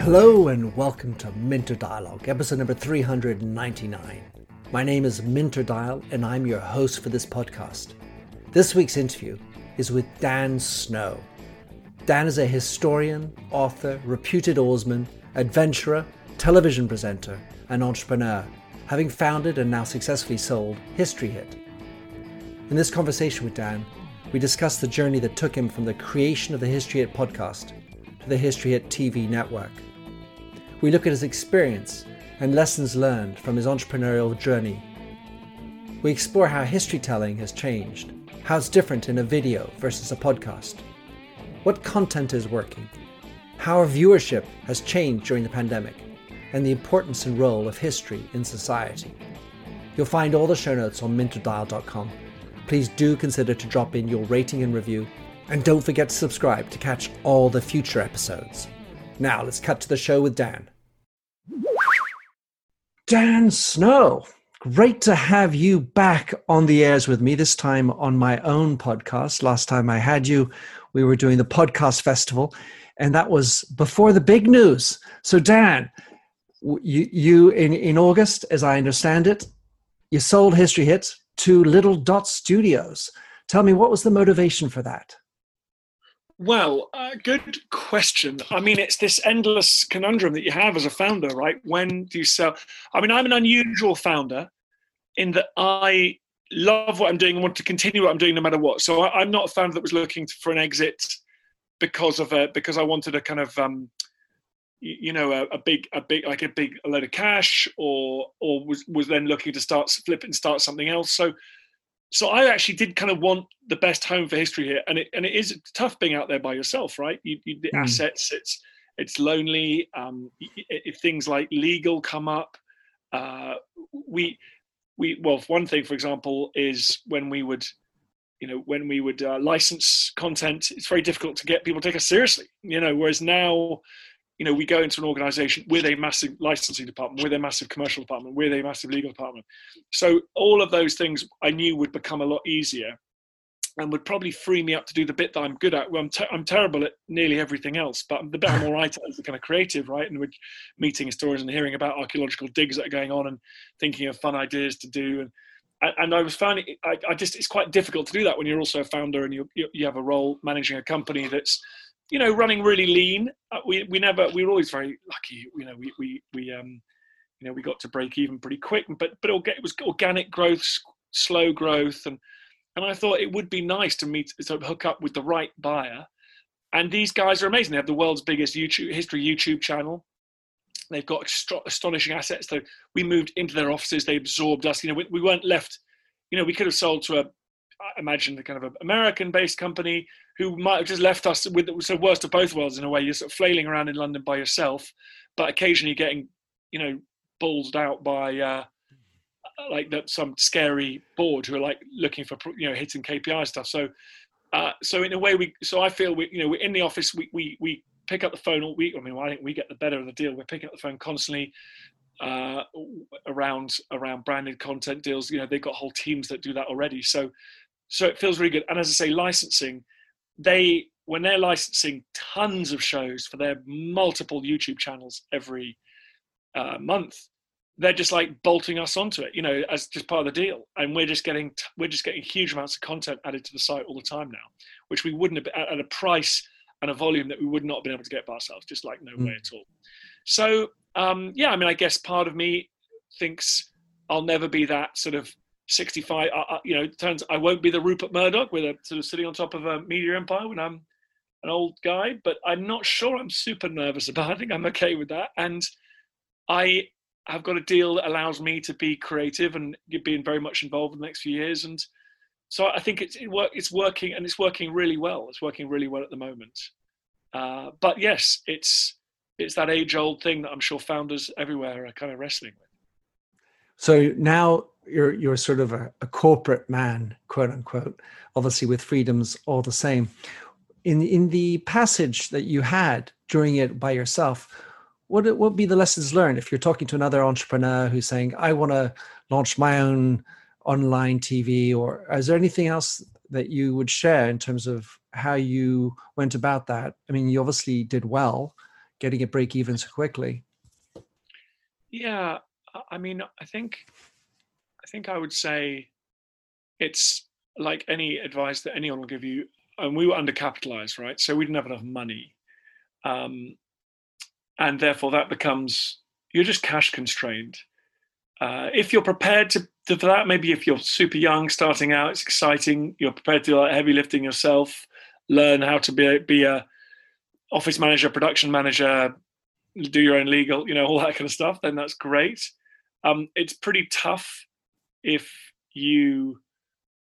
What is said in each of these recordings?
Hello and welcome to Minter Dialogue, episode number 399. My name is Minter Dial and I'm your host for this podcast. This week's interview is with Dan Snow. Dan is a historian, author, reputed oarsman, adventurer, television presenter, and entrepreneur, having founded and now successfully sold History Hit. In this conversation with Dan, we discuss the journey that took him from the creation of the History Hit podcast to the History Hit TV network. We look at his experience and lessons learned from his entrepreneurial journey. We explore how history telling has changed, how it's different in a video versus a podcast, what content is working, how our viewership has changed during the pandemic, and the importance and role of history in society. You'll find all the show notes on minterdial.com. Please do consider to drop in your rating and review, and don't forget to subscribe to catch all the future episodes. Now let's cut to the show with Dan. Dan Snow, great to have you back on the airs with me, this time on my own podcast. Last time I had you, we were doing the podcast festival, and that was before the big news. So, Dan, you, you in, in August, as I understand it, you sold History Hits to Little Dot Studios. Tell me, what was the motivation for that? Well, uh, good question. I mean, it's this endless conundrum that you have as a founder, right? When do you sell? I mean, I'm an unusual founder in that I love what I'm doing and want to continue what I'm doing no matter what. So I, am not a founder that was looking for an exit because of a because I wanted a kind of um, you know a, a, big a big like a big a load of cash or or was was then looking to start flip and start something else. So so I actually did kind of want the best home for history here, and it and it is tough being out there by yourself, right? You, you the mm. assets, it's it's lonely. Um, if things like legal come up, uh, we we well one thing for example is when we would you know when we would uh, license content it's very difficult to get people to take us seriously you know whereas now you know we go into an organization with a massive licensing department with a massive commercial department with a massive legal department so all of those things i knew would become a lot easier and would probably free me up to do the bit that I'm good at. Well, I'm, I'm terrible at nearly everything else, but the bit I'm all right at is the kind of creative, right? And we're meeting historians and hearing about archaeological digs that are going on and thinking of fun ideas to do. And, and I was finding, I, I just, it's quite difficult to do that when you're also a founder and you, you have a role managing a company that's, you know, running really lean. Uh, we, we never, we were always very lucky, you know, we, we, we, um, you know, we got to break even pretty quick, but, but it was organic growth, slow growth and, and I thought it would be nice to meet, to hook up with the right buyer. And these guys are amazing. They have the world's biggest YouTube history YouTube channel. They've got astonishing assets. So we moved into their offices. They absorbed us. You know, we, we weren't left. You know, we could have sold to a, imagine, the kind of American-based company who might have just left us with the worst of both worlds in a way. You're sort of flailing around in London by yourself, but occasionally getting, you know, bullsed out by uh, like that some scary board who are like looking for you know hitting KPI stuff. So uh, so in a way we so I feel we you know we're in the office we we we pick up the phone all week. I mean I think we get the better of the deal. We're picking up the phone constantly uh, around around branded content deals. You know they've got whole teams that do that already. So so it feels really good. And as I say, licensing they when they're licensing tons of shows for their multiple YouTube channels every uh, month they're just like bolting us onto it, you know, as just part of the deal. And we're just getting we're just getting huge amounts of content added to the site all the time now, which we wouldn't have at a price and a volume that we would not have been able to get by ourselves. Just like no mm. way at all. So um, yeah, I mean, I guess part of me thinks I'll never be that sort of 65. Uh, you know, turns I won't be the Rupert Murdoch with a sort of sitting on top of a media empire when I'm an old guy. But I'm not sure. I'm super nervous about. It. I think I'm okay with that. And I I've got a deal that allows me to be creative and being very much involved in the next few years. And so I think it's it work, it's working and it's working really well. It's working really well at the moment. Uh, but yes, it's it's that age old thing that I'm sure founders everywhere are kind of wrestling with. So now you're you're sort of a, a corporate man, quote unquote, obviously with freedoms all the same. In in the passage that you had during it by yourself, what what would be the lessons learned if you're talking to another entrepreneur who's saying, "I want to launch my own online TV," or is there anything else that you would share in terms of how you went about that? I mean, you obviously did well getting it break even so quickly. Yeah, I mean, I think, think I would say, it's like any advice that anyone will give you. And we were undercapitalized, right? So we didn't have enough money, um, and therefore that becomes you're just cash constrained. Uh, if you're prepared to, to, for that, maybe if you're super young, starting out, it's exciting. You're prepared to do like heavy lifting yourself, learn how to be a, be a office manager, production manager, do your own legal, you know, all that kind of stuff, then that's great. Um, it's pretty tough if you,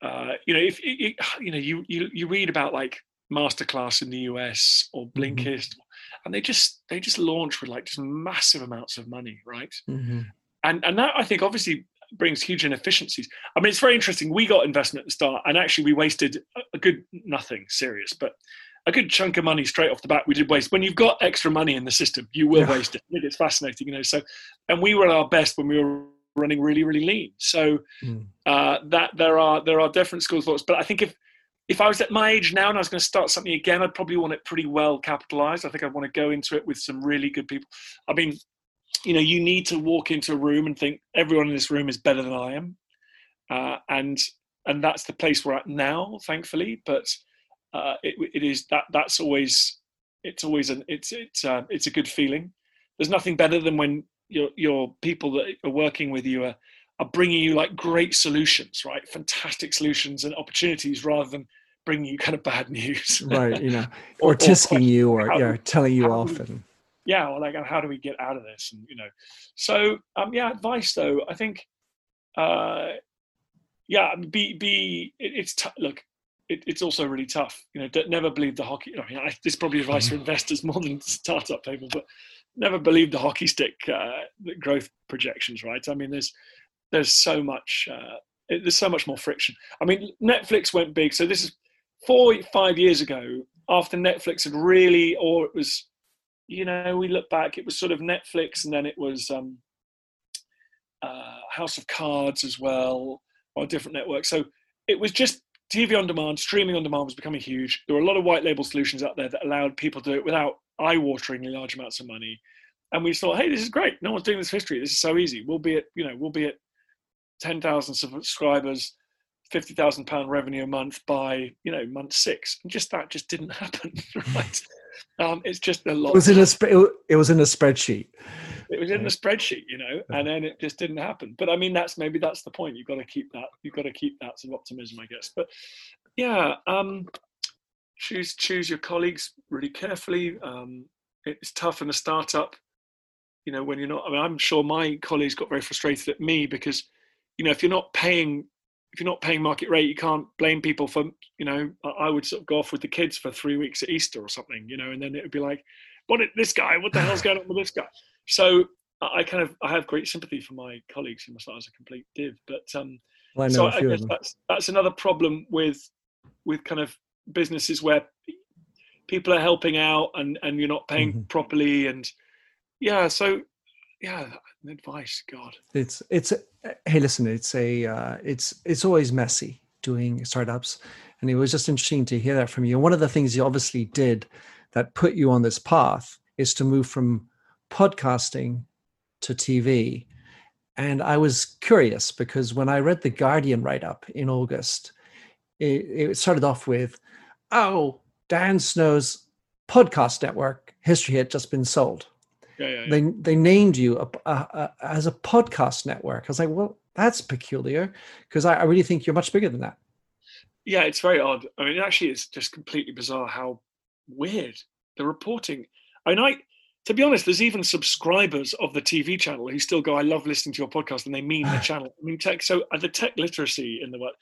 uh, you know, if you you know, you you you read about like masterclass in the US or mm-hmm. Blinkist, mm-hmm. and they just they just launch with like just massive amounts of money, right? Mm-hmm. And and that I think obviously brings huge inefficiencies. I mean, it's very interesting. We got investment at the start, and actually we wasted a good nothing serious, but a good chunk of money straight off the bat we did waste. When you've got extra money in the system, you will yeah. waste it. It's fascinating, you know. So, and we were at our best when we were running really, really lean. So mm. uh, that there are there are different school thoughts. But I think if if I was at my age now and I was going to start something again, I'd probably want it pretty well capitalized. I think I'd want to go into it with some really good people. I mean, you know, you need to walk into a room and think everyone in this room is better than I am, uh, and and that's the place we're at now, thankfully. But uh, it, it is that that's always it's always an it's it's uh, it's a good feeling. There's nothing better than when your your people that are working with you are are bringing you like great solutions, right? Fantastic solutions and opportunities rather than bringing you kind of bad news. right, you know, or, or tisking you or yeah, telling you off and yeah, or like how do we get out of this? And you know, so um, yeah, advice though, I think, uh, yeah, be be it, it's t- look, it, it's also really tough. You know, never believe the hockey. I mean, I, this is probably advice for investors more than startup people, but never believe the hockey stick uh, growth projections. Right? I mean, there's there's so much uh, it, there's so much more friction. I mean, Netflix went big. So this is four five years ago after Netflix had really, or it was, you know, we look back, it was sort of Netflix, and then it was um, uh, House of Cards as well, or different network. So it was just TV on demand, streaming on demand was becoming huge. There were a lot of white label solutions out there that allowed people to do it without eye-wateringly large amounts of money. And we thought, hey, this is great. No one's doing this history. This is so easy. We'll be at, you know, we'll be at 10,000 subscribers, 50,000 pound revenue a month by, you know, month six. And just that just didn't happen, right? Um, it's just a lot. It was in a, it was in a spreadsheet it was in the spreadsheet, you know, and then it just didn't happen. But I mean, that's maybe that's the point. You've got to keep that. You've got to keep that sort of optimism, I guess. But yeah, um, choose choose your colleagues really carefully. Um, it's tough in a startup, you know, when you're not. I mean, I'm sure my colleagues got very frustrated at me because, you know, if you're not paying if you're not paying market rate, you can't blame people for, you know, I would sort of go off with the kids for three weeks at Easter or something, you know, and then it would be like, what, this guy, what the hell's going on with this guy? So I kind of I have great sympathy for my colleagues who must start as a complete div, but um, well, I so I guess that's that's another problem with with kind of businesses where people are helping out and and you're not paying mm-hmm. properly and yeah so yeah advice god it's it's hey listen it's a uh, it's it's always messy doing startups and it was just interesting to hear that from you and one of the things you obviously did that put you on this path is to move from podcasting to TV. And I was curious because when I read the Guardian write up in August, it, it, started off with, oh, Dan Snow's podcast network, History had just been sold. Yeah, yeah, yeah. They, they named you a, a, a, as a podcast network. I was like, well, that's peculiar because I, I really think you're much bigger than that. Yeah, it's very odd. I mean, actually, it's just completely bizarre how weird the reporting. I mean, I to be honest, there's even subscribers of the TV channel who still go, "I love listening to your podcast," and they mean the channel. I mean, tech. So uh, the tech literacy in the world,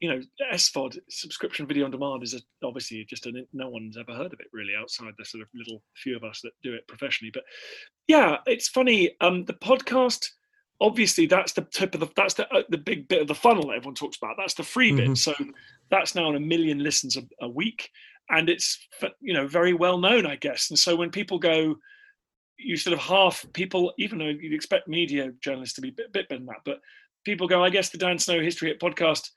you know, SVOD subscription video on demand is a, obviously just a, no one's ever heard of it really outside the sort of little few of us that do it professionally. But yeah, it's funny. Um, the podcast, obviously, that's the tip of the that's the uh, the big bit of the funnel that everyone talks about. That's the free mm-hmm. bit. So that's now on a million listens a, a week and it's you know very well known i guess and so when people go you sort of half people even though you'd expect media journalists to be a bit, bit better than that but people go i guess the dan snow history hit podcast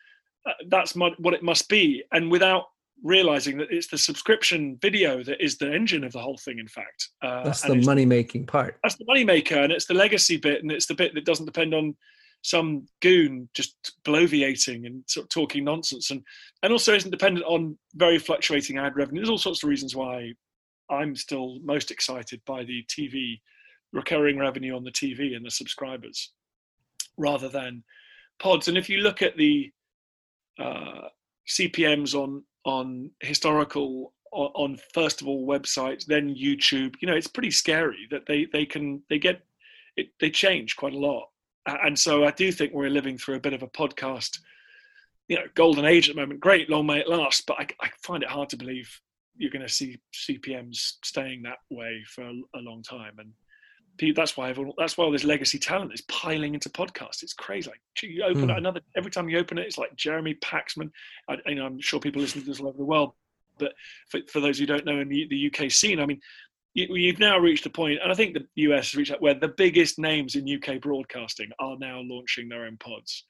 uh, that's what it must be, and without realizing that it's the subscription video that is the engine of the whole thing. In fact, uh, that's the money making part. That's the money maker, and it's the legacy bit, and it's the bit that doesn't depend on some goon just bloviating and sort of talking nonsense, and and also isn't dependent on very fluctuating ad revenue. There's all sorts of reasons why I'm still most excited by the TV recurring revenue on the TV and the subscribers, rather than pods. And if you look at the uh, CPMS on on historical on, on first of all websites, then YouTube, you know, it's pretty scary that they they can they get it they change quite a lot and so I do think we're living through a bit of a podcast, you know, golden age at the moment. Great, long may it last, but I, I find it hard to believe you're going to see CPMS staying that way for a, a long time. And that's why everyone, that's why all this legacy talent is piling into podcasts. It's crazy. Like you open mm. another every time you open it, it's like Jeremy Paxman. I, you know, I'm sure people listen to this all over the world, but for, for those who don't know in the, the UK scene, I mean, you, have now reached a point, and I think the US has reached that where the biggest names in UK broadcasting are now launching their own pods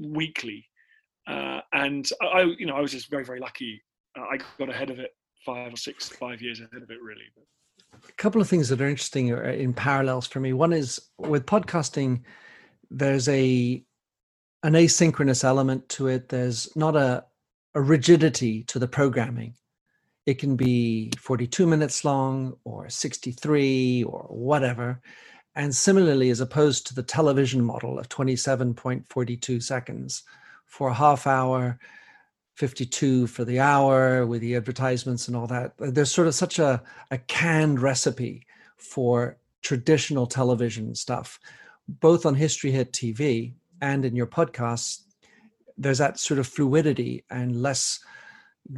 weekly. Uh, and I, you know, I was just very, very lucky. Uh, I got ahead of it five or six, five years ahead of it, really. A couple of things that are interesting are uh, in parallels for me. One is with podcasting, there's a an asynchronous element to it. There's not a a rigidity to the programming it can be 42 minutes long or 63 or whatever. And similarly, as opposed to the television model of 27.42 seconds for a half hour, 52 for the hour with the advertisements and all that, there's sort of such a, a canned recipe for traditional television stuff, both on History Hit TV and in your podcasts. There's that sort of fluidity and less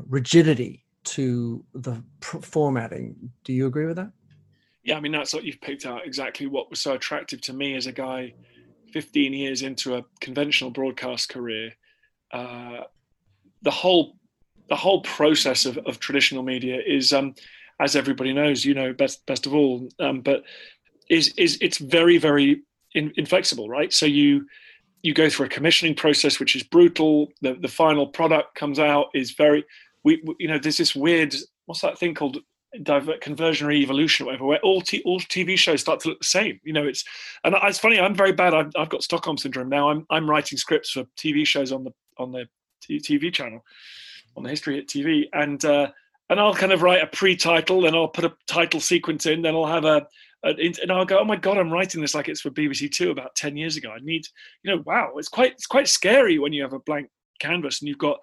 rigidity to the formatting. Do you agree with that? Yeah, I mean that's what you've picked out exactly what was so attractive to me as a guy 15 years into a conventional broadcast career. Uh, the whole the whole process of, of traditional media is, um, as everybody knows, you know best best of all, um, but is is it's very very in, inflexible, right? So you you go through a commissioning process which is brutal. The the final product comes out is very we, you know, there's this weird, what's that thing called? Divert conversionary evolution, or whatever, where all t- all TV shows start to look the same. You know, it's and it's funny. I'm very bad. I've, I've got Stockholm syndrome now. I'm I'm writing scripts for TV shows on the on the TV channel, on the History Hit TV, and uh, and I'll kind of write a pre-title, then I'll put a title sequence in, then I'll have a, a, and I'll go, oh my god, I'm writing this like it's for BBC Two about ten years ago. I need, you know, wow, it's quite it's quite scary when you have a blank canvas and you've got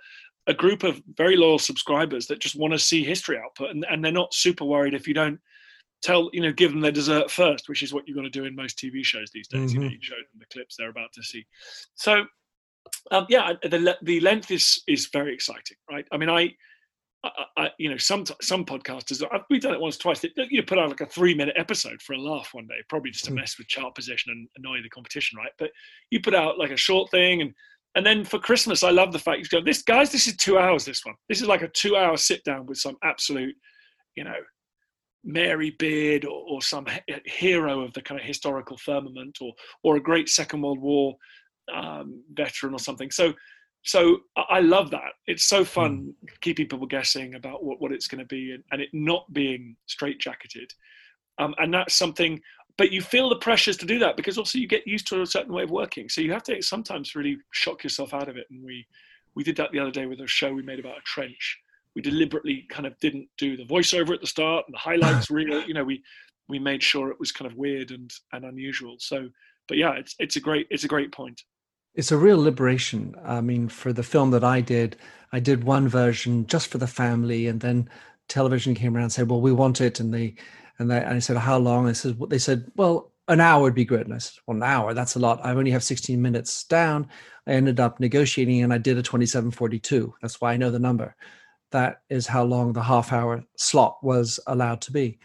a group of very loyal subscribers that just want to see history output and, and they're not super worried if you don't tell you know give them their dessert first which is what you've got to do in most tv shows these days mm-hmm. you know mm-hmm. you show them the clips they're about to see so um, yeah the, the length is is very exciting right i mean i I, I, you know, some some podcasters, we've done it once, twice. They, you put out like a three-minute episode for a laugh one day, probably just to mm. mess with chart position and annoy the competition, right? But you put out like a short thing, and and then for Christmas, I love the fact you go, this guys, this is two hours. This one, this is like a two-hour sit-down with some absolute, you know, Mary Beard or, or some hero of the kind of historical firmament, or or a great Second World War um, veteran or something. So, so I love that. It's so fun mm. keeping people guessing about what, what it's going to be and, and it not being straitjacketed. Um, and that's something but you feel the pressures to do that because also you get used to a certain way of working. So you have to sometimes really shock yourself out of it. And we we did that the other day with a show we made about a trench. We deliberately kind of didn't do the voiceover at the start and the highlights. really, you know, we we made sure it was kind of weird and and unusual. So, but yeah, it's it's a great it's a great point. It's a real liberation. I mean, for the film that I did, I did one version just for the family, and then television came around and said, "Well, we want it," and they and, they, and I said, how long? I said, they said, well, an hour would be good. And I said, well, an hour, that's a lot. I only have 16 minutes down. I ended up negotiating and I did a 2742. That's why I know the number. That is how long the half hour slot was allowed to be.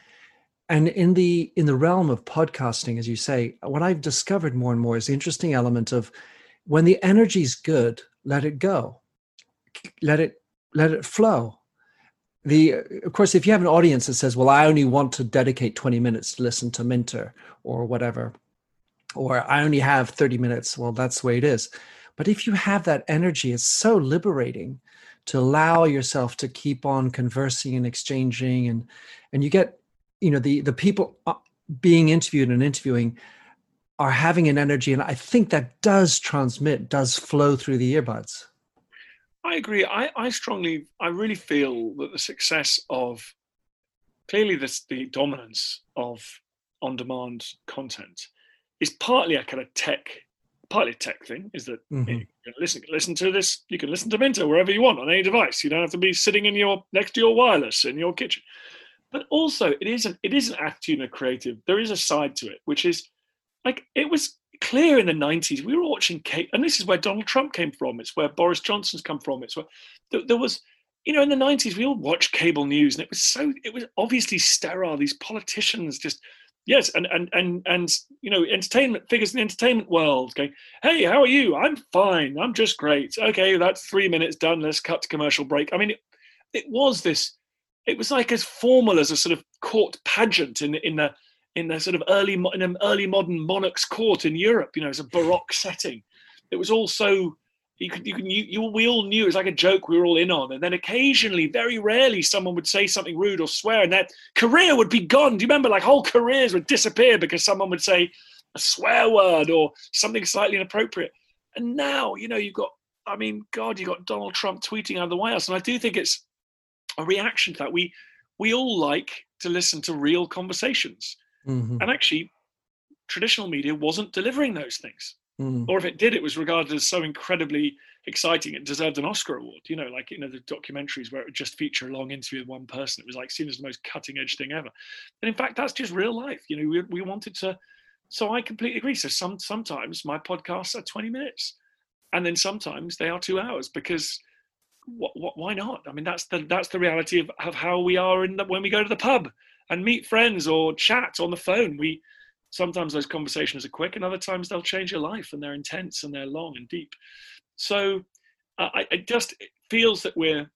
And in the in the realm of podcasting, as you say, what I've discovered more and more is the interesting element of when the energy's good, let it go. Let it let it flow the of course if you have an audience that says well i only want to dedicate 20 minutes to listen to minter or whatever or i only have 30 minutes well that's the way it is But if you have that energy, it's so liberating to allow yourself to keep on conversing and exchanging and and you get you know the the people uh, being interviewed and interviewing are having an energy and i think that does transmit does flow through the earbuds. I agree. I i strongly i really feel that the success of clearly this the dominance of on demand content is partly a kind of tech partly a tech thing is that mm-hmm. you can listen listen to this you can listen to minter wherever you want on any device. You don't have to be sitting in your next to your wireless in your kitchen. But also it is an it is an attitude and a creative there is a side to it which is like it was clear in the 90s we were watching kate and this is where donald trump came from it's where boris johnson's come from it's where there, there was you know in the 90s we all watched cable news and it was so it was obviously sterile these politicians just yes and and and and you know entertainment figures in the entertainment world going hey how are you? I'm fine i'm just great. Okay that's three minutes done let's cut to commercial break. I mean it, it was this it was like as formal as a sort of court pageant in in the in the sort of early in an early modern monarch's court in europe you know it's a baroque setting. It was all so you could you can you, you we all knew it was like a joke we were all in on. And then occasionally very rarely someone would say something rude or swear and that career would be gone. Do you remember like whole careers would disappear because someone would say a swear word or something slightly inappropriate? And now you know you've got i mean god you've got donald trump tweeting out of the white house. And i do think it's a reaction to that. We we all like to listen to real conversations mm-hmm. and actually traditional media wasn't delivering those things Mm. Or if it did, it was regarded as so incredibly exciting it deserved an Oscar award. You know, like you know the documentaries where it would just feature a long interview with one person. It was like seen as the most cutting edge thing ever. And in fact, that's just real life. You know, we, we wanted to. So I completely agree. So some sometimes my podcasts are 20 minutes, and then sometimes they are two hours because. What, what, why not? I mean, that's the that's the reality of, of how we are in the, when we go to the pub and meet friends or chat on the phone. We sometimes those conversations are quick and other times they'll change your life and they're intense and they're long and deep so uh, I, it just feels that we're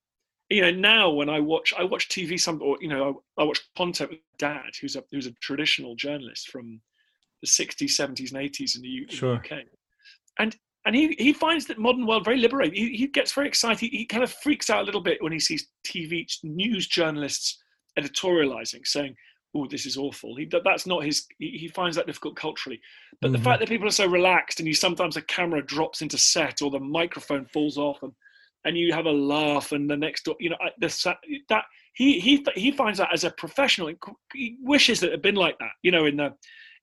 you know now when i watch i watch tv some or you know i, I watch content with dad who's a who's a traditional journalist from the 60s 70s and 80s in the, U, sure. in the uk and and he, he finds that modern world very liberating. He, he gets very excited. He, he kind of freaks out a little bit when he sees TV news journalists editorializing, saying, oh, this is awful. He, that's not his, he, he finds that difficult culturally. But mm-hmm. the fact that people are so relaxed and you sometimes a camera drops into set or the microphone falls off and, and you have a laugh and the next door, you know, the, that he, he, he finds that as a professional, he wishes that it had been like that, you know, in the,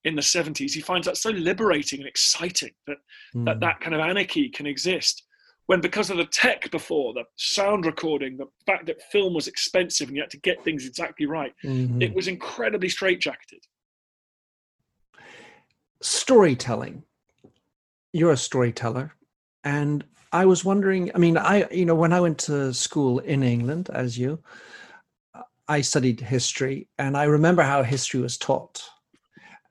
in the 70s. He finds that so liberating and exciting that, mm. that that kind of anarchy can exist when because of the tech before the sound recording the fact that film was expensive and you had to get things exactly right mm-hmm. it was incredibly straitjacketed. Storytelling. You're a storyteller. And i was wondering i mean i you know when i went to school in england as you i studied history and i remember how history was taught.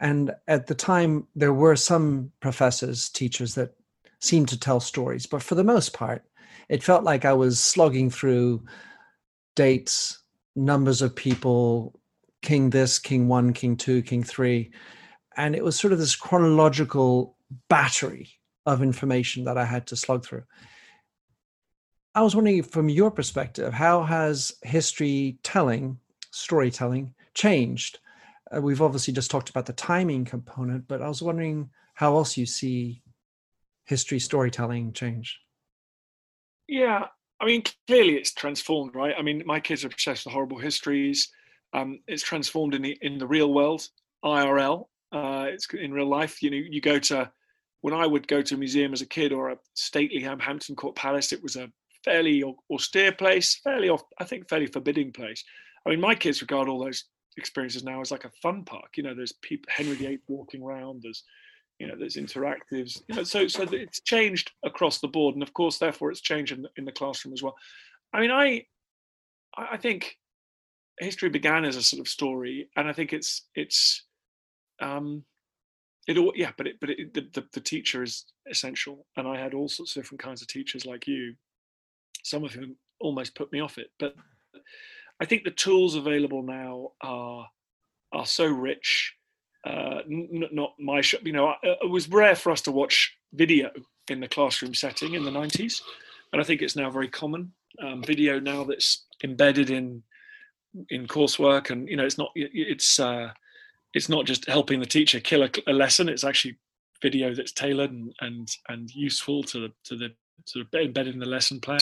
And at the time there were some professors teachers that seemed to tell stories. But for the most part, it felt like I was slogging through dates, numbers of people, king this, king one, king two, king three. And it was sort of this chronological battery of information that I had to slog through. I was wondering, from your perspective, how has history telling, storytelling, changed? Uh, we've obviously just talked about the timing component, but I was wondering how else you see history storytelling change? Yeah, I mean, clearly it's transformed, right? I mean, my kids are obsessed with horrible histories. Um, it's transformed in the in the real world, IRL. Uh, it's in real life. You know, you go to when I would go to a museum as a kid or a stately Hampton Court Palace. It was a fairly austere place, fairly off, I think, fairly forbidding place. I mean, my kids regard all those experiences now as like a fun park. You know, there's people Henry VIII walking around. There's you know there's interactives you know so so it's changed across the board and of course therefore it's changed in the, in the classroom as well. I mean i i think history began as a sort of story and i think it's it's um it all yeah but it but it, the, the, the teacher is essential and i had all sorts of different kinds of teachers like you some of whom almost put me off it but i think the tools available now are are so rich uh, n- not my show. You know, it was rare for us to watch video in the classroom setting in the 90s, and I think it's now very common. Um, video now that's embedded in in coursework, and you know, it's not it's uh, it's not just helping the teacher kill a, a lesson. It's actually video that's tailored and and and useful to the to the sort of embedded in the lesson plan.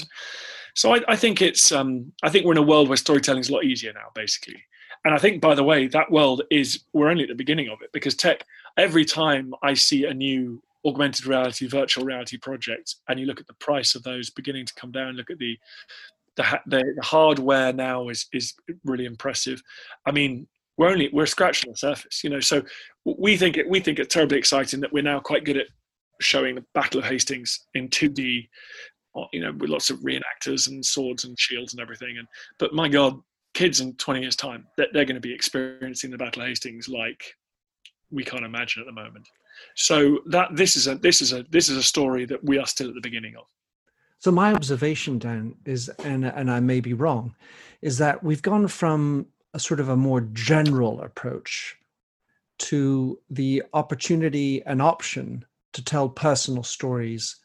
So I, I think it's um, I think we're in a world where storytelling is a lot easier now, basically. And I think, by the way, that world is we're only at the beginning of it because tech. Every time I see a new augmented reality, virtual reality project, and you look at the price of those beginning to come down, look at the the, the, the hardware now is is really impressive. I mean, we're only we're scratching the surface, you know. So we think it we think it's terribly exciting that we're now quite good at showing the Battle of Hastings in 2D, uh, you know, with lots of reenactors and swords and shields and everything. And but my God, kids in 20 years' time, they're, they're going to be experiencing the Battle of Hastings like we can't imagine at the moment. So that this is a this is a this is a story that we are still at the beginning of. So my observation, Dan, is and and I may be wrong, is that we've gone from a sort of a more general approach to the opportunity and option to tell personal stories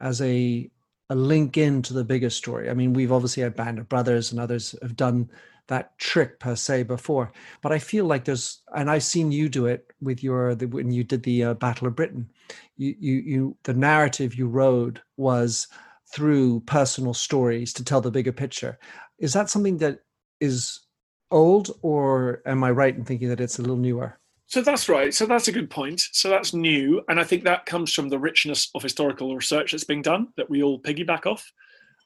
as a a link into the bigger story. I mean, we've obviously had Band of Brothers and others have done that trick per se before, but I feel like there's, and I've seen you do it with your the, when you did the uh, Battle of Britain. You, you, you, the narrative you wrote was through personal stories to tell the bigger picture. Is that something that is old, or am I right in thinking that it's a little newer? So that's right. So that's a good point. So that's new, and I think that comes from the richness of historical research that's being done that we all piggyback off,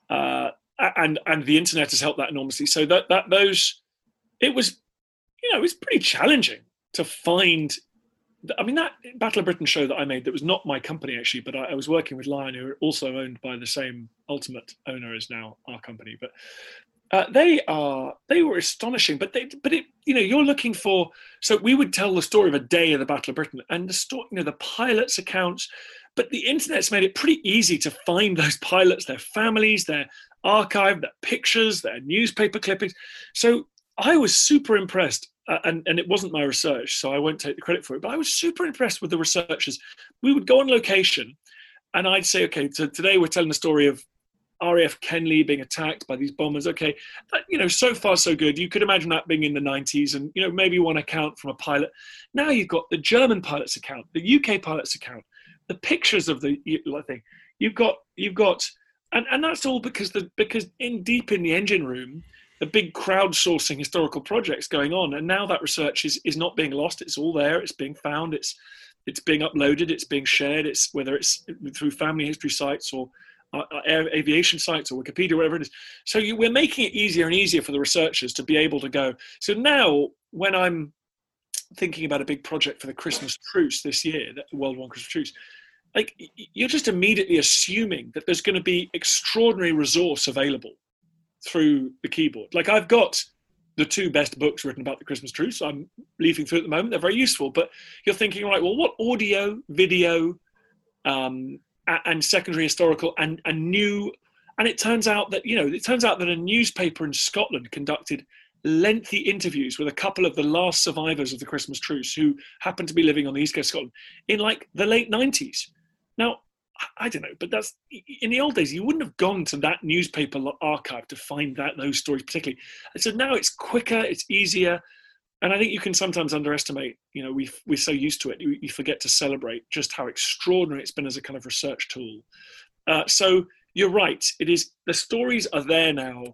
uh, and and the internet has helped that enormously. So that that those, it was, you know, it was pretty challenging to find. I mean, that Battle of Britain show that I made that was not my company actually, but I, I was working with Lion, who are also owned by the same ultimate owner as now our company. But uh, they are they were astonishing, but they but it you know you're looking for so we would tell the story of a day of the Battle of Britain and the story you know the pilots' accounts, but the internet's made it pretty easy to find those pilots, their families, their archive, their pictures, their newspaper clippings. So I was super impressed, uh, and and it wasn't my research, so I won't take the credit for it. But I was super impressed with the researchers. We would go on location, and I'd say, okay, so today we're telling the story of RAF Kenley being attacked by these bombers. Okay, that, you know, so far so good. You could imagine that being in the 90s, and you know, maybe one account from a pilot. Now you've got the German pilot's account, the UK pilot's account, the pictures of the thing. You've got, you've got, and, and that's all because the because in deep in the engine room, a big crowdsourcing historical projects going on, and now that research is is not being lost. It's all there. It's being found. It's it's being uploaded. It's being shared. It's whether it's through family history sites or uh, uh aviation sites or Wikipedia, whatever it is. So you, we're making it easier and easier for the researchers to be able to go. So now, when I'm thinking about a big project for the Christmas truce this year, the World One Christmas truce, like you're just immediately assuming that there's going to be extraordinary resource available through the keyboard. Like I've got the two best books written about the Christmas truce. I'm leafing through at the moment. They're very useful, but you're thinking, right? Well, what audio, video, um, and secondary historical and, and new and it turns out that you know it turns out that a newspaper in scotland conducted lengthy interviews with a couple of the last survivors of the christmas truce who happened to be living on the east coast of scotland in like the late 90s now i don't know but that's in the old days you wouldn't have gone to that newspaper archive to find that those stories particularly and so now it's quicker it's easier and I think you can sometimes underestimate. You know, we we're so used to it, you, you, forget to celebrate just how extraordinary it's been as a kind of research tool. Uh, so you're right. It is the stories are there now.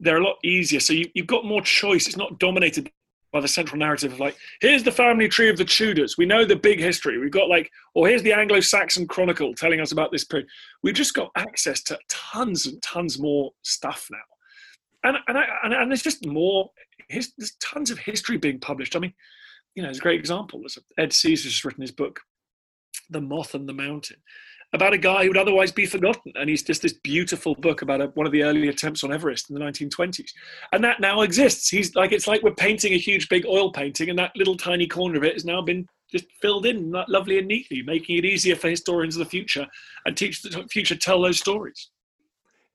They're a lot easier. So you, you've got more choice. It's not dominated by the central narrative of like, here's the family tree of the Tudors. We know the big history. We've got like, or here's the Anglo-Saxon Chronicle telling us about this period. We've just got access to tons and tons more stuff now and and, I, and, and there's just more. His, there's tons of history being published. I mean, you know, it's a great example. There's Ed Caesar's written his book, "The Moth and the Mountain," about a guy who would otherwise be forgotten, and he's just this beautiful book about a, one of the early attempts on Everest in the 1920s, and that now exists. He's like it's like we're painting a huge big oil painting, and that little tiny corner of it has now been just filled in lovely and neatly, making it easier for historians of the future and teach the future tell those stories.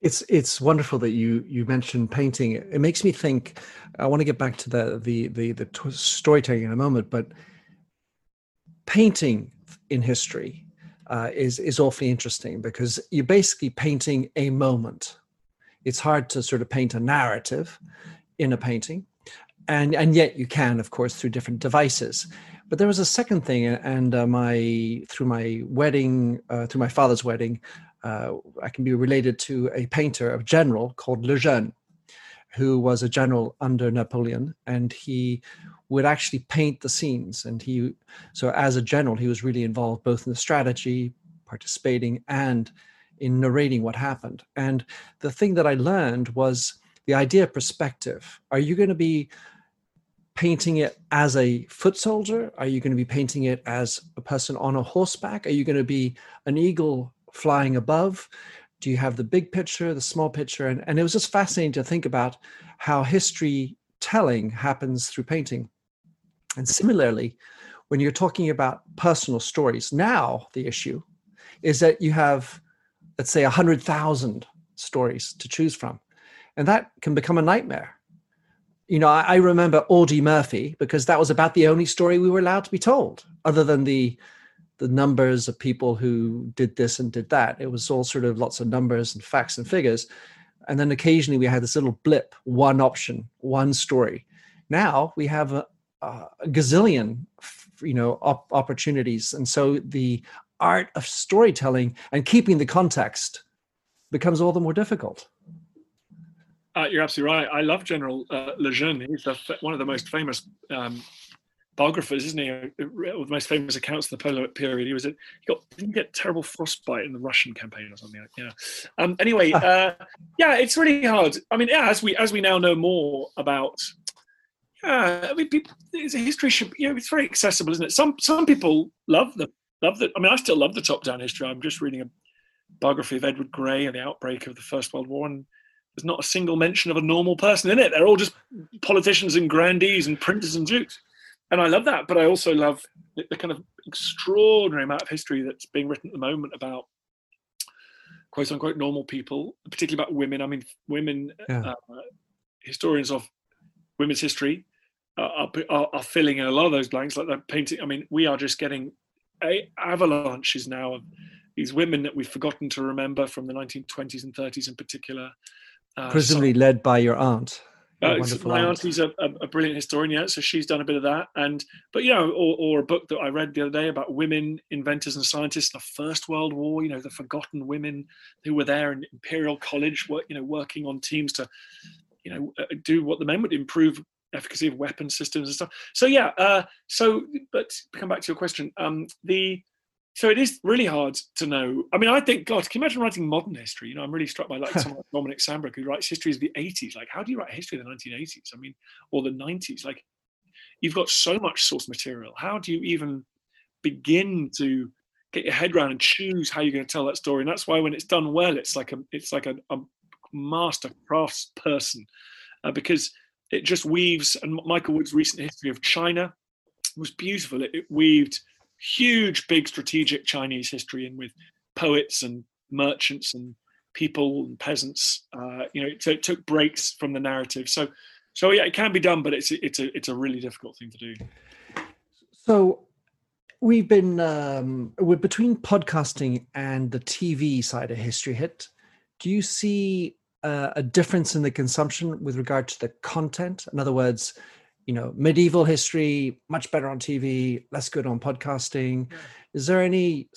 It's it's wonderful that you you mentioned painting. It makes me think. I want to get back to the the the, the storytelling in a moment, but painting in history. Uh, is is awfully interesting because you're basically painting a moment. It's hard to sort of paint a narrative in a painting, and and yet you can, of course, through different devices. But there was a second thing, and uh, my through my wedding, uh, through my father's wedding, uh, I can be related to a painter, a general called Lejeune, who was a general under Napoleon, and he would actually paint the scenes. And he, so as a general, he was really involved both in the strategy, participating, and in narrating what happened. And the thing that I learned was the idea of perspective. Are you going to be painting it as a foot soldier? Are you going to be painting it as a person on a horseback? Are you going to be an eagle flying above? Do you have the big picture, the small picture? And, and it was just fascinating to think about how history telling happens through painting. And similarly, when you're talking about personal stories, now the issue is that you have, let's say, 100,000 stories to choose from. And that can become a nightmare you know, I, I, remember Audie Murphy because that was about the only story we were allowed to be told, other than the the numbers of people who did this and did that. It was all sort of lots of numbers and facts and figures. And then occasionally we had this little blip, one option, one story. Now we have a, a gazillion, you know, op- opportunities, and so the art of storytelling and keeping the context becomes all the more difficult. Uh, you're absolutely right. I love General uh, Lejeune. He's the, one of the most famous um, biographers, isn't he? Uh, the most famous accounts of the Polar period. He was at, he got didn't get terrible frostbite in the Russian campaign or something. Yeah. Um, anyway, uh, yeah, it's really hard. I mean, yeah, as we as we now know more about. Yeah, I mean, people, history should, you know, it's very accessible, isn't it? Some some people love the love the. I mean, I still love the top down history. I'm just reading a biography of Edward Grey and the outbreak of the First World War, and there's not a single mention of a normal person in it. They're all just politicians and grandees and princes and dukes. And I love that, but I also love the, the kind of extraordinary amount of history that's being written at the moment about quote unquote normal people, particularly about women. I mean, women, yeah. uh, historians of women's history are, are, are, filling in a lot of those blanks, like that painting. I mean, we are just getting a avalanches now of these women that we've forgotten to remember from the 1920s and 30s in particular. Uh, Presumably so, led by your aunt. Uh, my aunt. auntie's a, a, brilliant historian, yeah, so she's done a bit of that. And but you know, or, or a book that I read the other day about women inventors and scientists in the First World War. You know, the forgotten women who were there in Imperial College, work, you know, working on teams to, you know, uh, do what the men would improve efficacy of weapon systems and stuff. So yeah, uh, so but come back to your question. Um, the so it is really hard to know. I mean, I think, God, can you imagine writing modern history? You know, I'm really struck by like someone like Dominic Sandbrook who writes history of the 80s. Like, how do you write history of the 1980s? I mean, or the 90s? Like, you've got so much source material. How do you even begin to get your head around and choose how you're going to tell that story? And that's why when it's done well, it's like a it's like a, a master crafts person uh, because it just weaves. And Michael Wood's recent history of China was beautiful. It, it weaved huge, big strategic Chinese history in with poets and merchants and people and peasants. Uh, you know, it, it, took breaks from the narrative. So, so yeah, it can be done, but it's it's a it's a really difficult thing to do. So, we've been um, we're between podcasting and the TV side of History Hit. Do you see uh, a difference in the consumption with regard to the content? In other words, you know medieval history much better on tv less good on podcasting yeah. is there any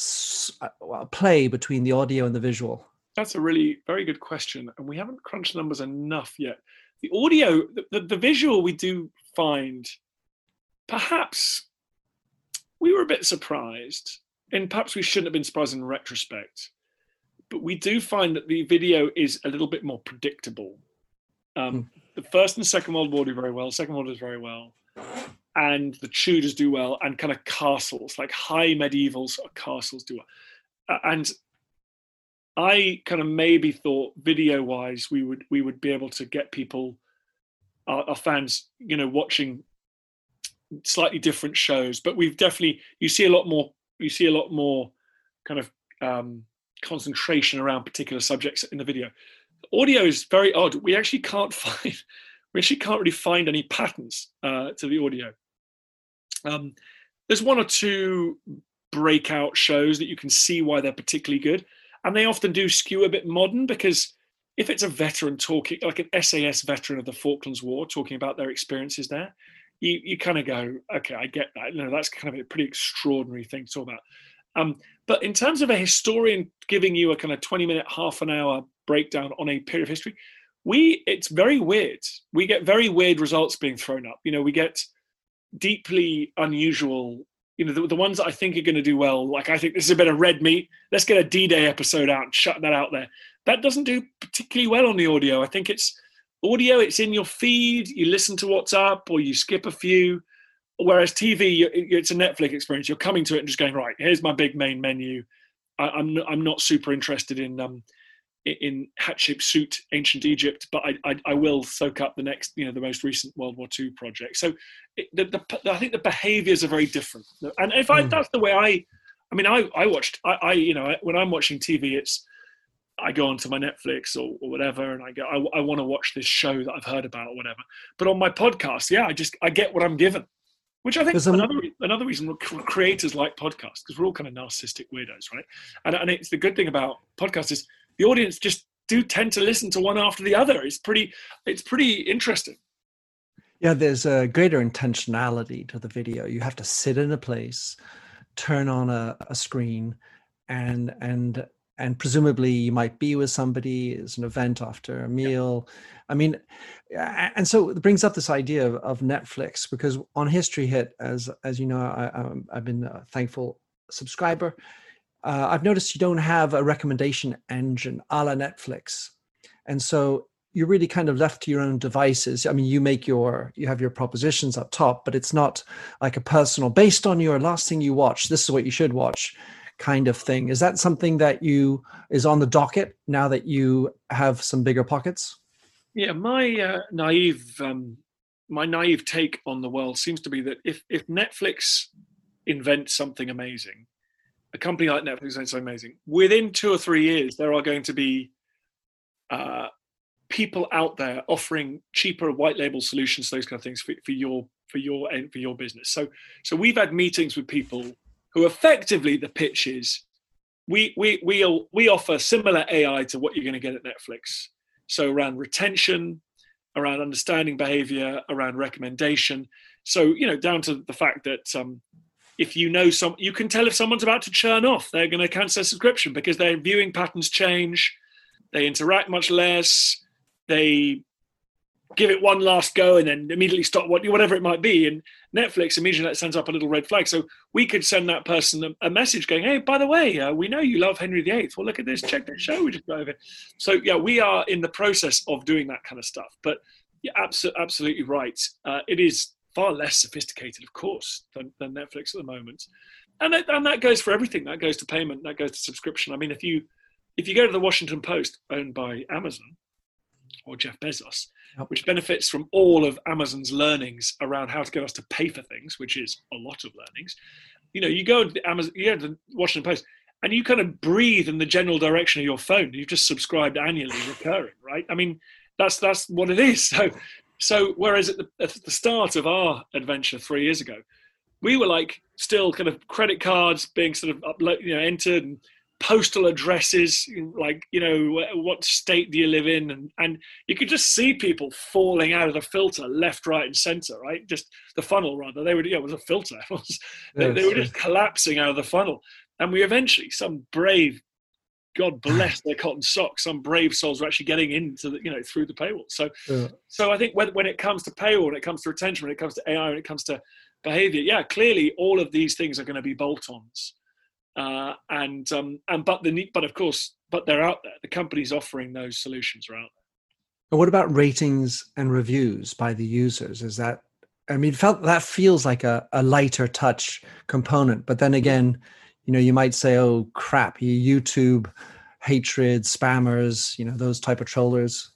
uh, play between the audio and the visual that's a really very good question and we haven't crunched numbers enough yet the audio the, the, the visual we do find perhaps we were a bit surprised and perhaps we shouldn't have been surprised in retrospect but we do find that the video is a little bit more predictable um, mm the first and second World War do very well. Second World does very well, and the Tudors do well, and kind of castles like high medievals castles do well. Uh, and I kind of maybe thought video wise we would we would be able to get people our, our fans you know watching slightly different shows, but we've definitely you see a lot more you see a lot more kind of um, concentration around particular subjects in the video audio is very odd. We actually can't find, we actually can't really find any patterns uh, to the audio. Um, there's one or two breakout shows that you can see why they're particularly good. And they often do skew a bit modern because if it's a veteran talking, like an SAS veteran of the Falklands War, talking about their experiences there, you, you kind of go, okay, I get that. You know, that's kind of a pretty extraordinary thing to talk about. Um, but in terms of a historian giving you a kind of 20 minute, half an hour breakdown on a period of history, we it's very weird. We get very weird results being thrown up. You know, we get deeply unusual. You know, the, the ones that I think are going to do well. Like I think this is a bit of red meat. Let's get a D-Day episode out and shut that out there. That doesn't do particularly well on the audio. I think it's audio. It's in your feed. You listen to what's up, or you skip a few. Whereas TV, it's a Netflix experience. You're coming to it and just going right. Here's my big main menu. I, am I'm, I'm not super interested in um, in Hatshepsut, ancient Egypt, but I, I, I, will soak up the next, you know, the most recent World War II project. So it, the, the, I think the behaviors are very different. And if I, mm. that's the way I, I mean, I, I watched, I, I, you know, when I'm watching TV, it's, I go onto my Netflix or, or whatever, and I go, I, I want to watch this show that I've heard about or whatever. But on my podcast, yeah, I just, I get what I'm given. Which I think is another, another reason creators like podcasts, because we're all kind of narcissistic weirdos, right? And, and it's the good thing about podcasts is the audience just do tend to listen to one after the other. It's pretty it's pretty interesting. Yeah, there's a greater intentionality to the video. You have to sit in a place, turn on a, a screen, and and and presumably you might be with somebody as an event after a meal. I mean, and so it brings up this idea of, of, Netflix because on History Hit, as as you know, I, have been a thankful subscriber uh, I've noticed you don't have a recommendation engine a la Netflix. And so you're really kind of left to your own devices. I mean, you make your, you have your propositions up top, but it's not like a personal, based on your last thing you watch, this is what you should watch kind of thing. Is that something that you, is on the docket now that you have some bigger pockets? Yeah, my uh, naive, um, my naive take on the world seems to be that if, if Netflix invents something amazing, a company like Netflix invents something amazing. Within two or three years, there are going to be uh, people out there offering cheaper white label solutions, those kind of things for, for your for your for your business. So so we've had meetings with people who effectively the pitch is we we we we offer similar AI to what you're going to get at Netflix. So around retention, around understanding behavior, around recommendation. So you know down to the fact that um, if you know some you can tell if someone's about to churn off they're going to cancel subscription because their viewing patterns change they interact much less they give it one last go and then immediately stop what whatever it might be and netflix immediately sends up a little red flag so we could send that person a, a message going hey by the way uh, we know you love henry viii well look at this check that show we just got over so yeah we are in the process of doing that kind of stuff but you're absolutely, absolutely right uh, it is far less sophisticated, of course, than, than Netflix at the moment. And and that goes for everything. That goes to payment. That goes to subscription. I mean, if you if you go to the Washington Post, owned by Amazon or Jeff Bezos, which benefits from all of Amazon's learnings around how to get us to pay for things, which is a lot of learnings. You know, you go to the Amazon, you go to the Washington Post, and you kind of breathe in the general direction of your phone. You've just subscribed annually, recurring, right? I mean, that's that's what it is. So so whereas at the, at the start of our adventure three years ago, we were like still kind of credit cards being sort of upload, you know, entered and postal addresses, like you know, what state do you live in, and and you could just see people falling out of the filter left, right, and center, right? Just the funnel rather. They were, yeah, it was a filter. Was, they, they were just collapsing out of the funnel, and we eventually, some brave God bless their cotton socks. Some brave souls are actually getting into the, you know, through the paywall. So, yeah. so I think when, when it comes to paywall, when it comes to retention, when it comes to AI, when it comes to behavior, yeah, clearly all of these things are going to be bolt-ons. Uh, and um, and but the but of course, but they're out there. The companies offering those solutions are out there. And what about ratings and reviews by the users? Is that I mean, felt that feels like a, a lighter touch component, but then again, you know you might say oh crap you youtube hatred spammers you know those type of trollers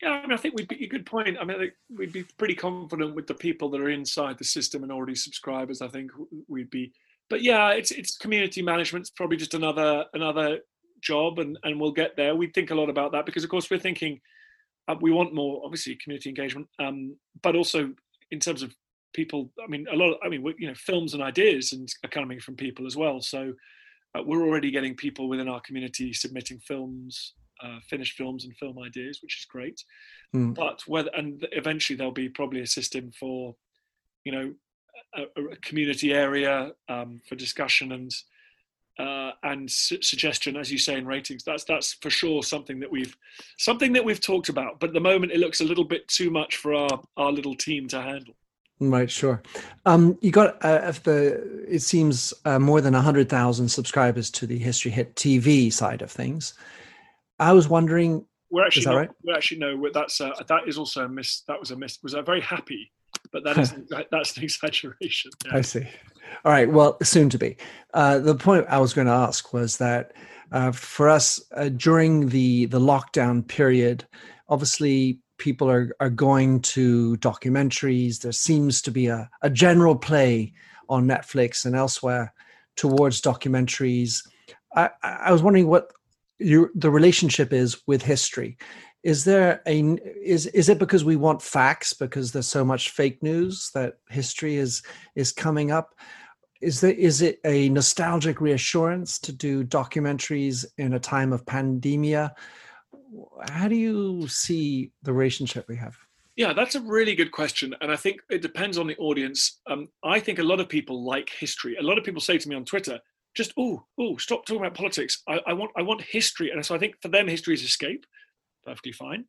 yeah i mean i think we'd be a good point i mean we'd be pretty confident with the people that are inside the system and already subscribers i think we'd be but yeah it's it's community management it's probably just another another job and and we'll get there we think a lot about that because of course we're thinking uh, we want more obviously community engagement um, but also in terms of people. I mean, a lot. Of, I mean, you know, films and ideas and are coming from people as well. So uh, we're already getting people within our community submitting films, uh, finished films and film ideas, which is great. Mm. But whether and eventually there'll be probably a system for, you know, a, a community area um, for discussion and uh, and su- suggestion, as you say in ratings. That's that's for sure something that we've something that we've talked about. But at the moment, it looks a little bit too much for our our little team to handle. Right, sure. Um, you got uh, the it seems uh, more than hundred thousand subscribers to the History Hit TV side of things. I was wondering. We're actually not, right? we're actually no. That's uh, that is also a miss. That was a miss. Was I very happy? But that is that's an exaggeration. Yeah. I see. All right. Well, soon to be. Uh, the point I was going to ask was that uh, for us uh, during the the lockdown period, obviously people are are going to documentaries. There seems to be a, a general play on Netflix and elsewhere towards documentaries. I, I was wondering what your the relationship is with history is there a is is it because we want facts because there's so much fake news that history is is coming up? Is there is it a nostalgic reassurance to do documentaries in a time of pandemia? How do you see the relationship we have? Yeah that's a really good question and i think it depends on the audience. Um, i think a lot of people like history. A lot of people say to me on twitter just oh oh stop talking about politics. I, I want i want history and so i think for them history is escape perfectly fine.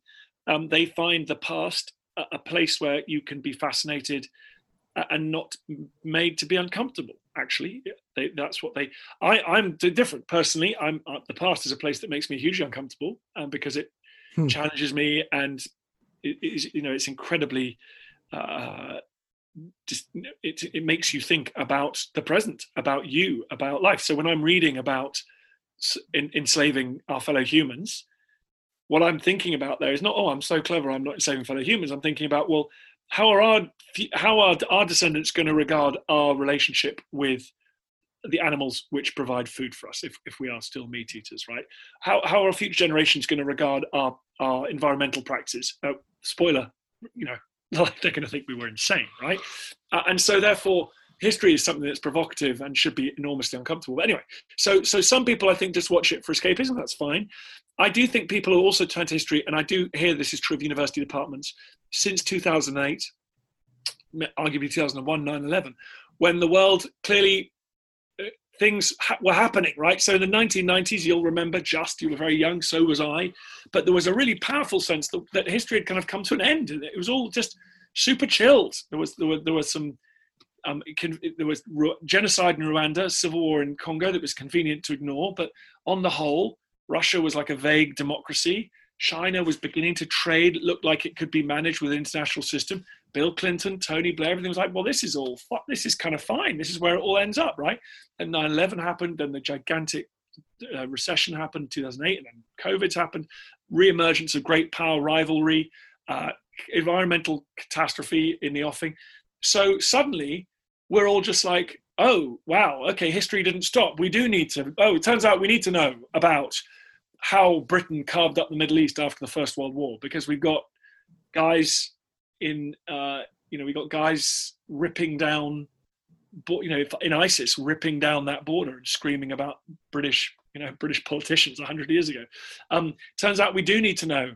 Um, they find the past a, a, place where you can be fascinated and not made to be uncomfortable. Actually, they, that's what they. I, I'm different personally. I'm uh, the past is a place that makes me hugely uncomfortable um, because it hmm. challenges me and it is you know it's incredibly. Uh, just, it, it makes you think about the present, about you, about life. So when I'm reading about in, enslaving our fellow humans, what I'm thinking about there is not, oh, I'm so clever, I'm not saving fellow humans. I'm thinking about, well, how are our how are our descendants going to regard our relationship with the animals which provide food for us if, if we are still meat eaters right? How, how are future generations going to regard our our environmental practices? Uh, spoiler you know they're going to think we were insane right? Uh, and so therefore history is something that's provocative and should be enormously uncomfortable. But anyway, so so some people I think just watch it for escapism. That's fine. I do think people are also turn to history, and I do hear this is true of university departments since 2008, arguably 2001, 9/11, when the world clearly uh, things ha- were happening, right? So in the 1990s, you'll remember just, you were very young, so was I, but there was a really powerful sense that, that history had kind of come to an end. It was all just super chilled. There was, there were, there were some um, there was genocide in Rwanda, civil war in Congo that was convenient to ignore, but on the whole, Russia was like a vague democracy. China was beginning to trade, looked like it could be managed with an international system. Bill Clinton, Tony Blair, everything was like, well, this is all, this is kind of fine. This is where it all ends up, right? And 9 11 happened, then the gigantic uh, recession happened 2008, and then COVID happened, re-emergence of great power rivalry, uh, environmental catastrophe in the offing. So suddenly, we're all just like, oh, wow, okay, history didn't stop. We do need to, oh, it turns out we need to know about how Britain carved up the Middle East after the First World War because we've got guys in, uh, you know, we've got guys ripping down, you know, in ISIS, ripping down that border and screaming about British, you know, British politicians 100 years ago. Um, turns out we do need to know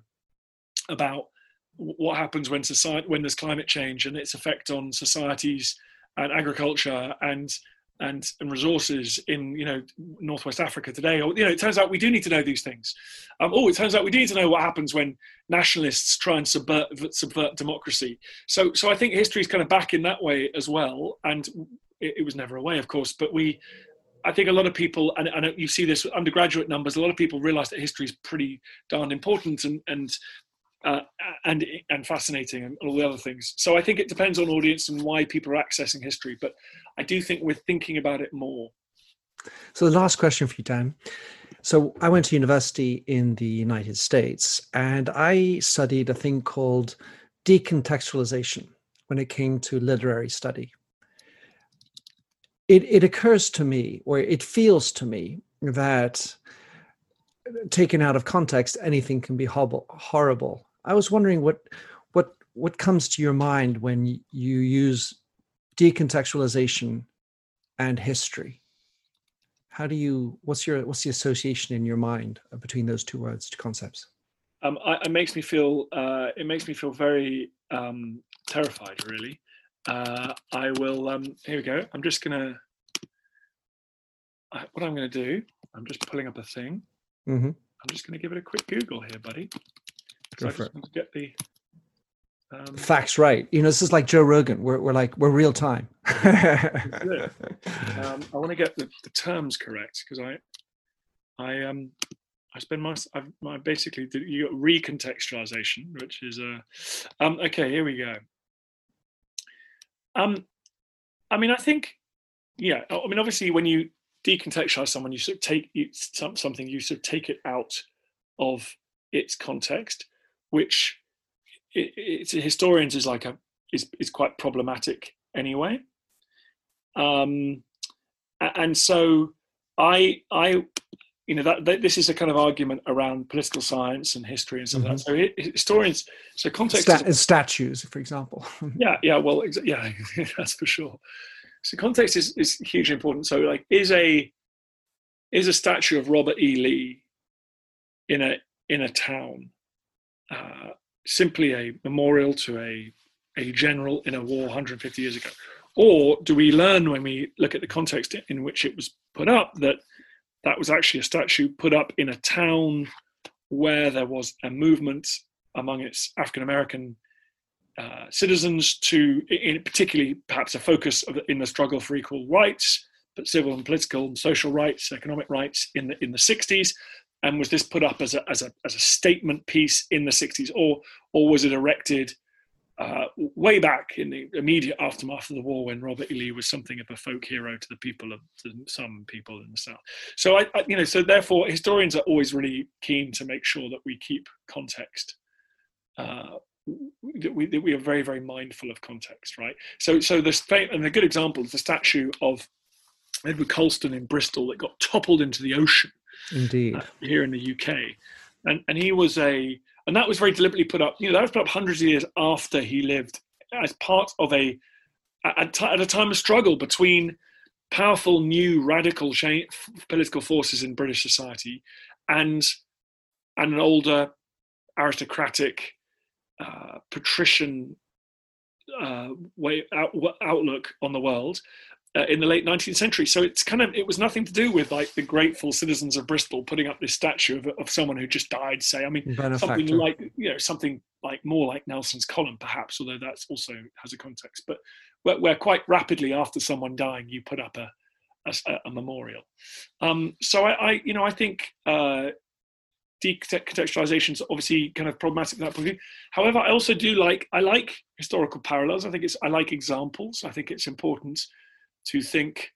about what happens when society when there's climate change and its effect on societies and agriculture and and and resources in you know northwest africa today. Or you know it turns out we do need to know these things. Um, oh it turns out we do need to know what happens when nationalists try and subvert subvert democracy. So so i think history is kind of back in that way as well. And it, it was never a way of course but we I think a lot of people, and, and, you see this undergraduate numbers, a lot of people realize that history is pretty darn important and, and uh, and and fascinating and all the other things. So I think it depends on audience and why people are accessing history. But I do think we're thinking about it more. So the last question for you, Dan. So I went to university in the United States, and I studied a thing called decontextualization when it came to literary study. It, it occurs to me, or it feels to me, that taken out of context, anything can be horrible I was wondering what what what comes to your mind when you use decontextualization and history? How do you what's your what's the association in your mind between those two words two concepts? Um, I, it makes me feel uh, it makes me feel very um, terrified really. Uh, i will um, here we go. I'm just gonna I, what i'm gonna do i'm just pulling up a thing. Mm-hmm. i'm just gonna give it a quick google here buddy Go I for it. get the um, facts right. You know, this is like Joe Rogan. We're, we're like, we're real time. um, I want to get the, the terms correct because I, I, um, I spend my, I've, my basically, you got recontextualization, which is a, uh, um, okay, here we go. Um, I mean, I think, yeah, I mean, obviously when you decontextualize someone, you sort of take you, something, you sort of take it out of its context, which it, it's historians is like a is is quite problematic anyway. Um, and so I I you know that, that, this is a kind of argument around political science and history and stuff mm-hmm. like that. Mm-hmm. So historians, so context Stat- is, statues, for example. yeah, yeah, well, ex- yeah, that's for sure. So context is is hugely important. So like, is a is a statue of Robert E. Lee in a in a town uh, simply a memorial to a, a general in a war 150 years ago? Or do we learn when we look at the context in which it was put up that that was actually a statue put up in a town where there was a movement among its African American uh, citizens to, in particularly perhaps a focus of, in the struggle for equal rights, but civil and political and social rights, economic rights in the in the 60s, and was this put up as a as a as a statement piece in the 60s, or or was it erected uh, way back in the immediate aftermath of the war when Robert E. Lee was something of a folk hero to the people of some people in the South. So I, I, you know, so therefore historians are always really keen to make sure that we keep context. Uh, that we, that we are very very mindful of context, right? So so the and a good example is the statue of Edward Colston in Bristol that got toppled into the ocean Indeed. Uh, here in the UK. And, and he was a, and that was very deliberately put up, you know, that was put up hundreds of years after he lived as part of a, at, at a time of struggle between powerful new radical change, political forces in British society and, and an older aristocratic uh, patrician uh, way out, outlook on the world uh, in the late 19th century. So it's kind of it was nothing to do with like the grateful citizens of Bristol putting up this statue of, of someone who just died. Say, I mean, Benefactor. something like you know something like more like Nelson's column, perhaps, although that's also has a context. But where, where quite rapidly after someone dying, you put up a a, a memorial. Um, so I, I, you know, I think. Uh, decontextualization is obviously kind of problematic from that point of view. However, I also do like I like historical parallels. I think it's I like examples. I think it's important to think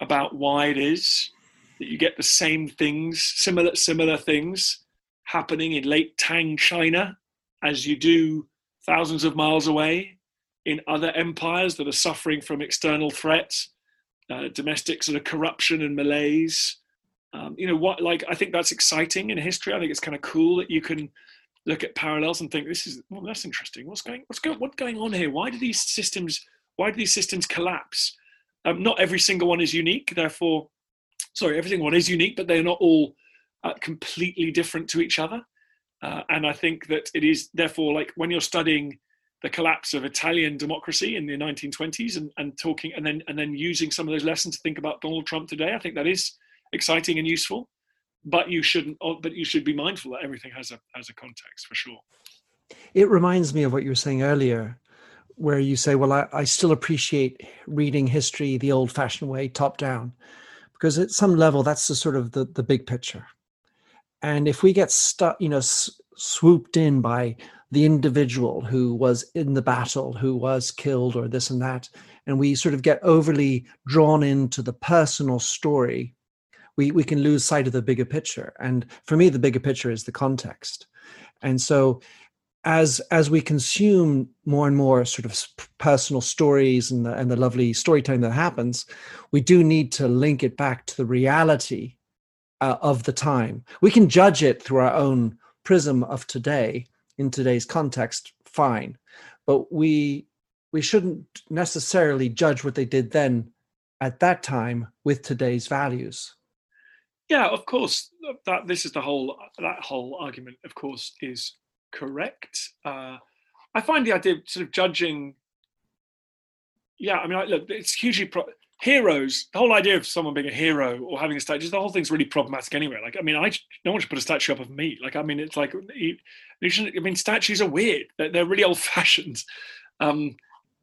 about why it is that you get the same things, similar similar things happening in late Tang China as you do thousands of miles away in other empires that are suffering from external threats, uh, domestic sort of corruption and malaise. Um, you know what? Like I think that's exciting in history. I think it's kind of cool that you can look at parallels and think this is well that's interesting. What's going what's going what's going on here? Why do these systems why do these systems collapse? Um, not every single one is unique, therefore, sorry, every single one is unique, but they're not all uh, completely different to each other. Uh, and I think that it is therefore like when you're studying the collapse of Italian democracy in the 1920s and, and talking and then and then using some of those lessons to think about Donald Trump today, I think that is exciting and useful. But you shouldn't. Oh, but you should be mindful that everything has a has a context for sure. It reminds me of what you were saying earlier where you say, well, I, I still appreciate reading history the old fashioned way, top down, because at some level, that's the sort of the, the big picture. And if we get stuck, you know, s- swooped in by the individual who was in the battle, who was killed, or this and that, and we sort of get overly drawn into the personal story, we, we can lose sight of the bigger picture. And for me, the bigger picture is the context. And so as as we consume more and more sort of personal stories and the, and the lovely storytelling that happens, we do need to link it back to the reality uh, of the time. We can judge it through our own prism of today in today's context, fine, but we we shouldn't necessarily judge what they did then at that time with today's values. Yeah, of course. That this is the whole that whole argument. Of course, is correct. Uh, I find the idea of sort of judging. Yeah, I mean, look, it's hugely pro- heroes. The whole idea of someone being a hero or having a statue, the whole thing's really problematic anyway. Like, I mean, I no one should put a statue up of me. Like, I mean, it's like you, you shouldn't. I mean, statues are weird. They're, they're really old fashioned, um,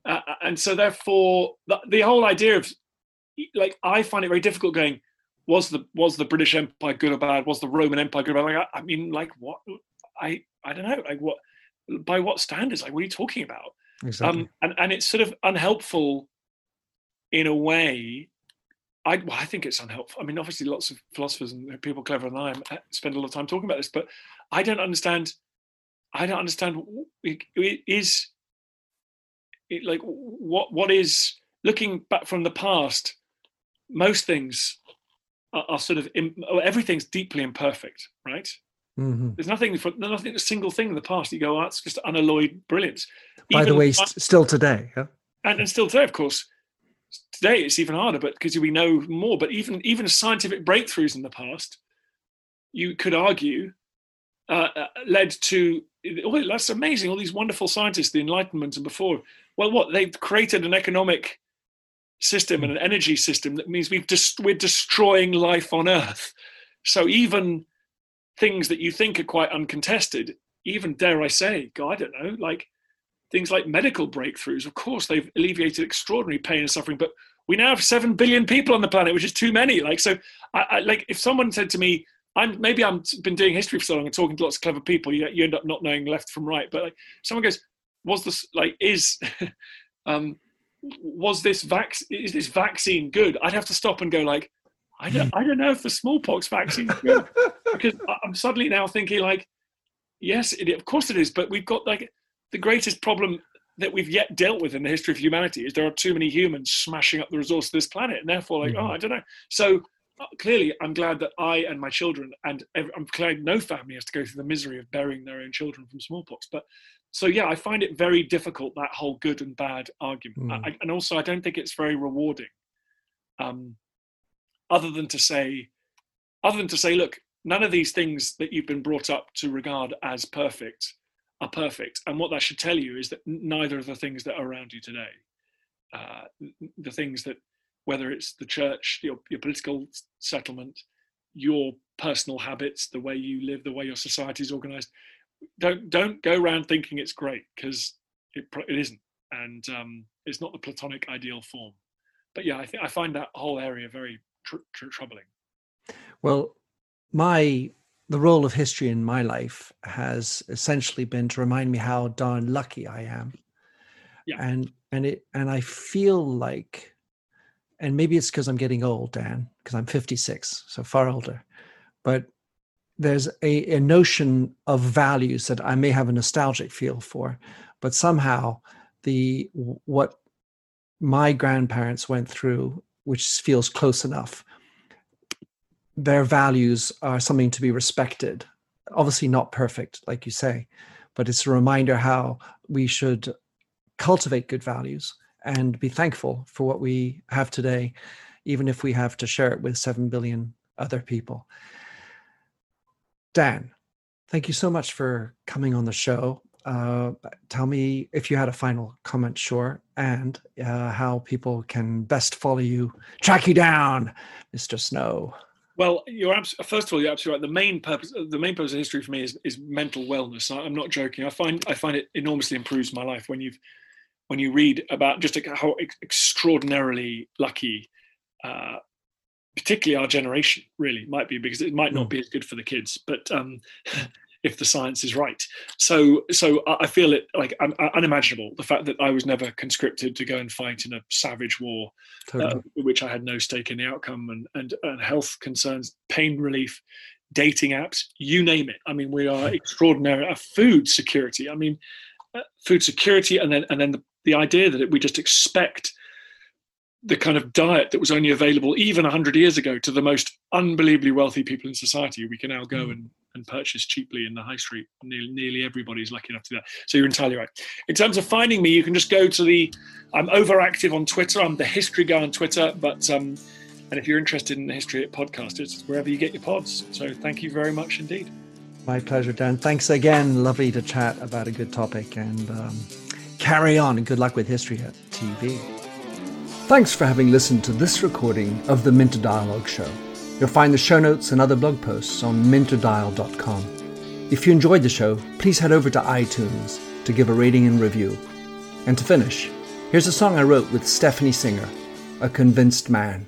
uh, and so therefore, the, the whole idea of like I find it very difficult going. Was the was the British Empire good or bad? Was the Roman Empire good or bad? Like, I, I mean, like what? I I don't know. Like what? By what standards? Like what are you talking about? Exactly. Um, and and it's sort of unhelpful in a way. I well, I think it's unhelpful. I mean, obviously, lots of philosophers and people cleverer than I am uh, spend a lot of time talking about this, but I don't understand. I don't understand. It, it is it, like what what is looking back from the past most things are, are sort of everything's deeply imperfect, right? Mm-hmm. There's nothing for nothing a single thing in the past. You go, oh, that's just unalloyed brilliance. By even the way, st- still today, yeah? and and still today, of course. Today it's even harder, but because we know more. But even even scientific breakthroughs in the past, you could argue, uh, uh, led to oh, that's amazing. All these wonderful scientists, the Enlightenment and before. Well, what they've created an economic system and an energy system that means we've just we're destroying life on Earth. So even things that you think are quite uncontested, even dare I say, God, I don't know, like things like medical breakthroughs. Of course, they've alleviated extraordinary pain and suffering, but we now have seven billion people on the planet, which is too many. Like, so, I, I like if someone said to me, "I'm maybe I'm been doing history for so long and talking to lots of clever people, you, you end up not knowing left from right." But like, someone goes, "Was this like is?" um, was this vac- is this vaccine good? I'd have to stop and go like, I don't, I don't know if the smallpox vaccine good because I'm suddenly now thinking like, yes, it, of course it is, but we've got like the greatest problem that we've yet dealt with in the history of humanity is there are too many humans smashing up the resource of this planet, and therefore like, oh, mm-hmm. oh, I don't know. So uh, clearly, I'm glad that I and my children, and I'm glad no family has to go through the misery of burying their own children from smallpox. But so yeah, I find it very difficult that whole good and bad argument, mm. I, and also I don't think it's very rewarding. Um, other than to say, other than to say, look, none of these things that you've been brought up to regard as perfect are perfect, and what that should tell you is that neither of the things that are around you today, uh, the things that whether it's the church, your, your political settlement, your personal habits, the way you live, the way your society is organized, don't don't go around thinking it's great because it it isn't, and um, it's not the platonic ideal form. But yeah, I think I find that whole area very tr- tr- troubling. Well, my the role of history in my life has essentially been to remind me how darn lucky I am. Yeah. And and it and I feel like and maybe it's because I'm getting old, Dan, because I'm 56, so far older. But there's a, a notion of values that I may have a nostalgic feel for, but somehow the what my grandparents went through, which feels close enough, their values are something to be respected. Obviously, not perfect, like you say, but it's a reminder how we should cultivate good values and be thankful for what we have today, even if we have to share it with 7 billion other people. Dan, thank you so much for coming on the show. Uh, tell me if you had a final comment, sure, and uh, how people can best follow you, track you down, Mr. Snow. Well, you're abs- first of all, you're absolutely right. The main purpose, the main purpose of history for me is, is mental wellness. I'm not joking. I find I find it enormously improves my life when you've when you read about just how extraordinarily lucky uh, particularly our generation really might be because it might not hmm. be as good for the kids but um, if the science is right so so i feel it like un- unimaginable the fact that i was never conscripted to go and fight in a savage war totally. uh, which i had no stake in the outcome and, and and health concerns pain relief dating apps you name it i mean we are hmm. extraordinary uh, food security i mean uh, food security and then and then the, the idea that we just expect the kind of diet that was only available even 100 years ago to the most unbelievably wealthy people in society we can now go mm. and and purchased cheaply in the high street. Nearly, nearly everybody's lucky enough to do that. So you're entirely right. In terms of finding me, you can just go to the. I'm overactive on Twitter. I'm the history guy on Twitter, but um, and if you're interested in the history podcast, it's wherever you get your pods. So thank you very much indeed. My pleasure, Dan. Thanks again. Lovely to chat about a good topic and um, carry on. And good luck with History Hit TV. Thanks for having listened to this recording of the Minter Dialogue Show. You'll find the show notes and other blog posts on minterdial.com. If you enjoyed the show, please head over to iTunes to give a rating and review. And to finish, here's a song I wrote with Stephanie Singer, A Convinced Man.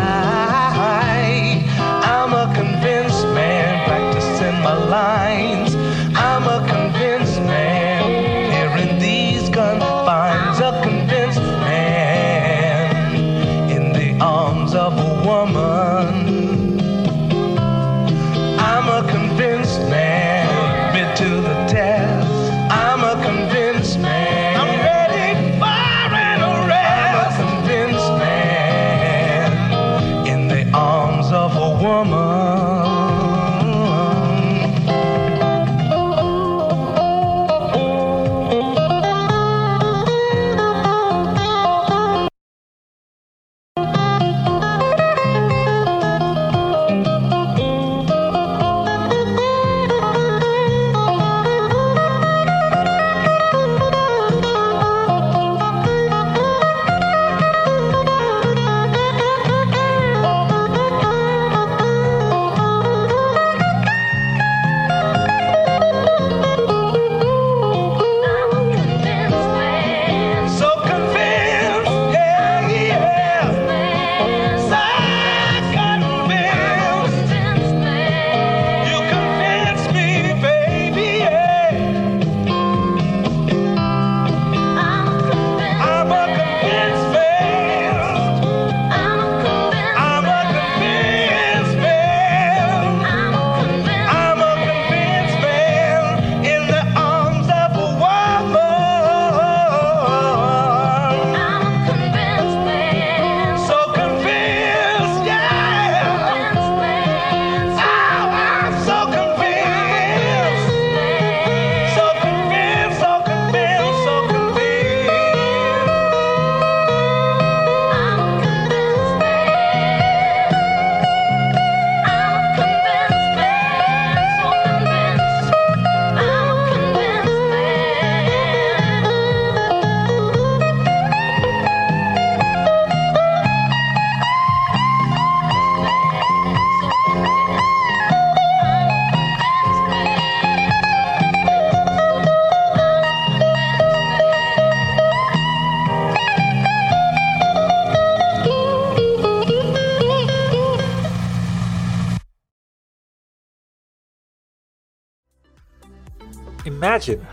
Lines. I'm